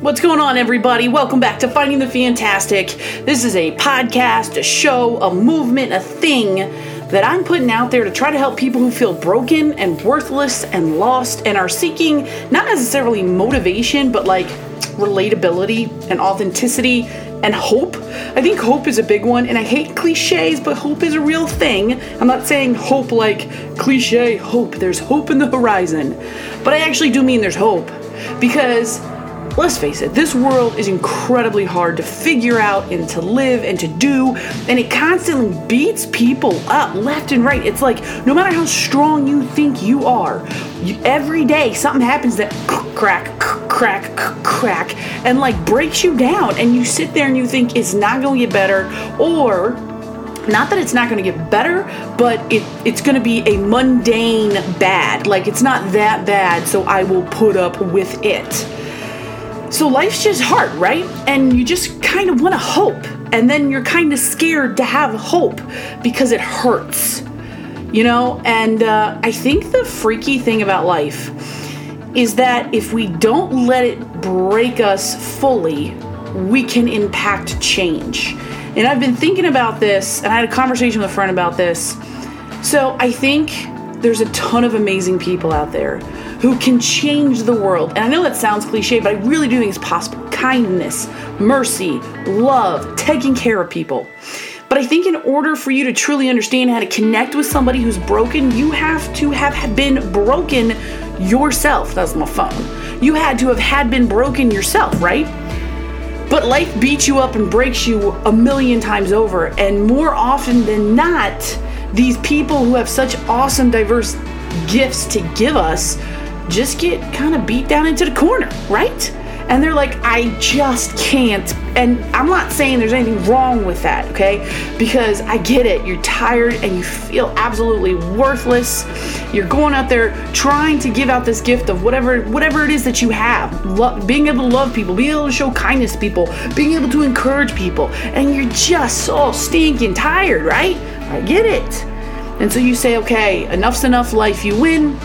What's going on, everybody? Welcome back to Finding the Fantastic. This is a podcast, a show, a movement, a thing that I'm putting out there to try to help people who feel broken and worthless and lost and are seeking not necessarily motivation, but like relatability and authenticity and hope. I think hope is a big one, and I hate cliches, but hope is a real thing. I'm not saying hope like cliche hope, there's hope in the horizon, but I actually do mean there's hope because let's face it, this world is incredibly hard to figure out and to live and to do, and it constantly beats people up left and right. It's like no matter how strong you think you are, you, every day something happens that crack, crack, crack, and like breaks you down, and you sit there and you think it's not going to get better, or not that it's not going to get better, but it, it's going to be a mundane bad. Like it's not that bad, so I will put up with it. So life's just hard, right? And you just kind of want to hope. And then you're kind of scared to have hope because it hurts, you know? And uh, I think the freaky thing about life is that if we don't let it break us fully, we can impact change. And I've been thinking about this, and I had a conversation with a friend about this. So I think there's a ton of amazing people out there who can change the world. And I know that sounds cliche, but I really do think it's possible. Kindness, mercy, love, taking care of people. But I think in order for you to truly understand how to connect with somebody who's broken, you have to have been broken yourself. That's my phone. You had to have had been broken yourself, right? But life beats you up and breaks you a million times over. And more often than not, these people who have such awesome, diverse gifts to give us just get kind of beat down into the corner, right? And they're like, I just can't. And I'm not saying there's anything wrong with that, okay? Because I get it. You're tired and you feel absolutely worthless. You're going out there trying to give out this gift of whatever whatever it is that you have. Lo- being able to love people, being able to show kindness to people, being able to encourage people. And you're just so stinking tired, right? I get it. And so you say, okay, enough's enough life. You win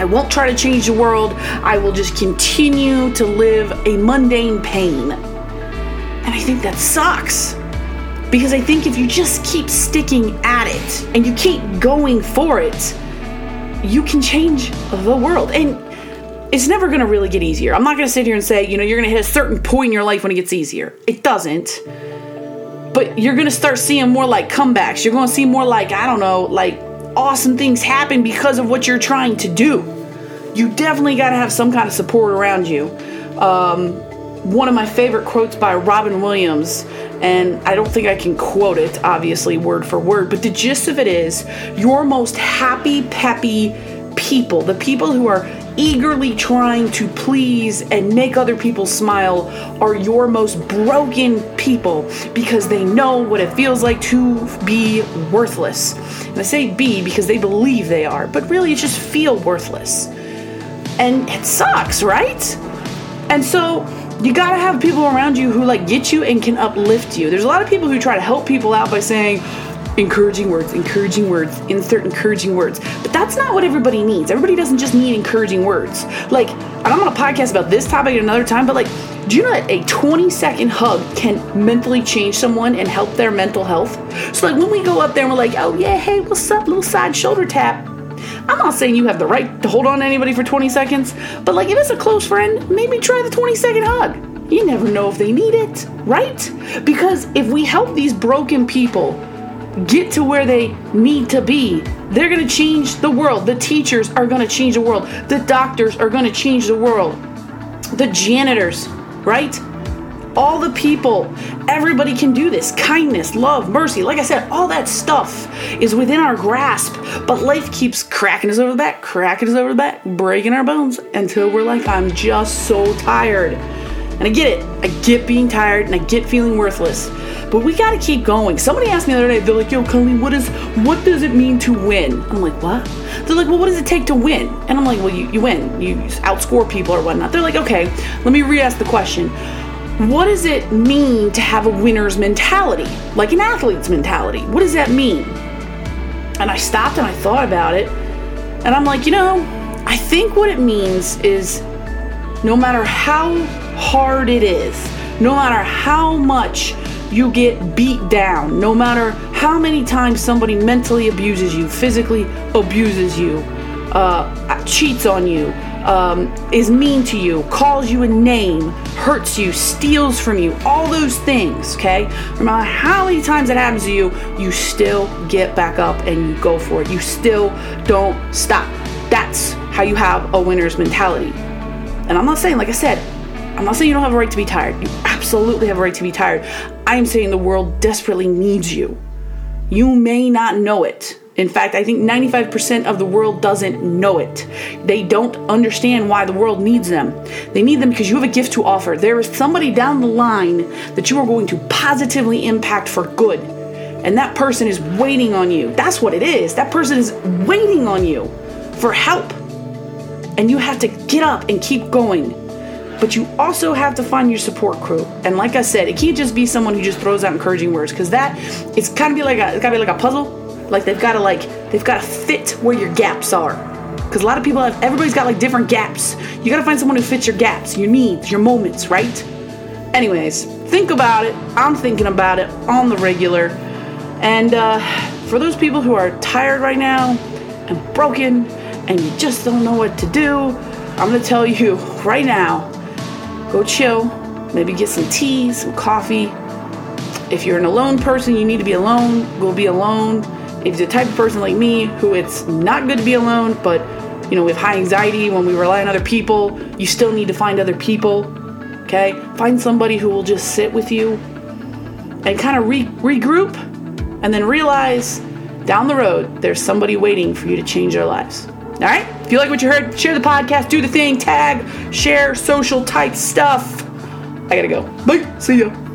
I won't try to change the world. I will just continue to live a mundane pain. And I think that sucks. Because I think if you just keep sticking at it and you keep going for it, you can change the world. And it's never going to really get easier. I'm not going to sit here and say, you know, you're going to hit a certain point in your life when it gets easier. It doesn't. But you're going to start seeing more like comebacks. You're going to see more like, I don't know, like awesome things happen because of what you're trying to do. You definitely got to have some kind of support around you. Um, one of my favorite quotes by Robin Williams, and I don't think I can quote it, obviously, word for word, but the gist of it is your most happy, peppy people, the people who are eagerly trying to please and make other people smile are your most broken people because they know what it feels like to be worthless. And I say be because they believe they are, but really just feel worthless. And it sucks, right? And so you gotta have people around you who like get you and can uplift you. There's a lot of people who try to help people out by saying, encouraging words, encouraging words, insert encouraging words. But that's not what everybody needs. Everybody doesn't just need encouraging words. Like, I'm on a podcast about this topic at another time, but like, do you know that a 20 second hug can mentally change someone and help their mental health? So, like, when we go up there and we're like, oh, yeah, hey, what's up? Little side shoulder tap. I'm not saying you have the right to hold on to anybody for 20 seconds, but like, if it's a close friend, maybe try the 20 second hug. You never know if they need it, right? Because if we help these broken people get to where they need to be. They're going to change the world. The teachers are going to change the world. The doctors are going to change the world. The janitors, right? All the people, everybody can do this. Kindness, love, mercy. Like I said, all that stuff is within our grasp. But life keeps cracking us over the back, cracking us over the back, breaking our bones until we're like, I'm just so tired. And I get it. I get being tired and I get feeling worthless. But we gotta keep going. Somebody asked me the other day, they're like, yo, Colleen, what is what does it mean to win? I'm like, what? They're like, well, what does it take to win? And I'm like, well, you, you win. You outscore people or whatnot. They're like, okay, let me re-ask the question. What does it mean to have a winner's mentality? Like an athlete's mentality. What does that mean? And I stopped and I thought about it. And I'm like, you know, I think what it means is no matter how hard it is, no matter how much you get beat down, no matter how many times somebody mentally abuses you, physically abuses you, uh, cheats on you, um, is mean to you, calls you a name, hurts you, steals from you, all those things, okay? No matter how many times it happens to you, you still get back up and you go for it. You still don't stop. That's how you have a winner's mentality. And I'm not saying, like I said, I'm not saying you don't have a right to be tired. You absolutely have a right to be tired. I am saying the world desperately needs you. You may not know it. In fact, I think 95% of the world doesn't know it. They don't understand why the world needs them. They need them because you have a gift to offer. There is somebody down the line that you are going to positively impact for good. And that person is waiting on you. That's what it is. That person is waiting on you for help. And you have to get up and keep going but you also have to find your support crew. And like I said, it can't just be someone who just throws out encouraging words because that it's kind of be like a it's gotta be like a puzzle. Like they've got to like they've got to fit where your gaps are. Because a lot of people have everybody's got like different gaps. You gotta find someone who fits your gaps, your needs, your moments, right? Anyways, think about it. I'm thinking about it on the regular. And uh, for those people who are tired right now and broken and you just don't know what to do, I'm gonna tell you right now go chill, maybe get some tea, some coffee. If you're an alone person, you need to be alone, go be alone. If you're the type of person like me who it's not good to be alone, but you know, with high anxiety, when we rely on other people, you still need to find other people. Okay? Find somebody who will just sit with you and kind of re- regroup and then realize down the road there's somebody waiting for you to change their lives. All right? If you like what you heard, share the podcast, do the thing, tag, share, social type stuff. I gotta go. Bye. See ya.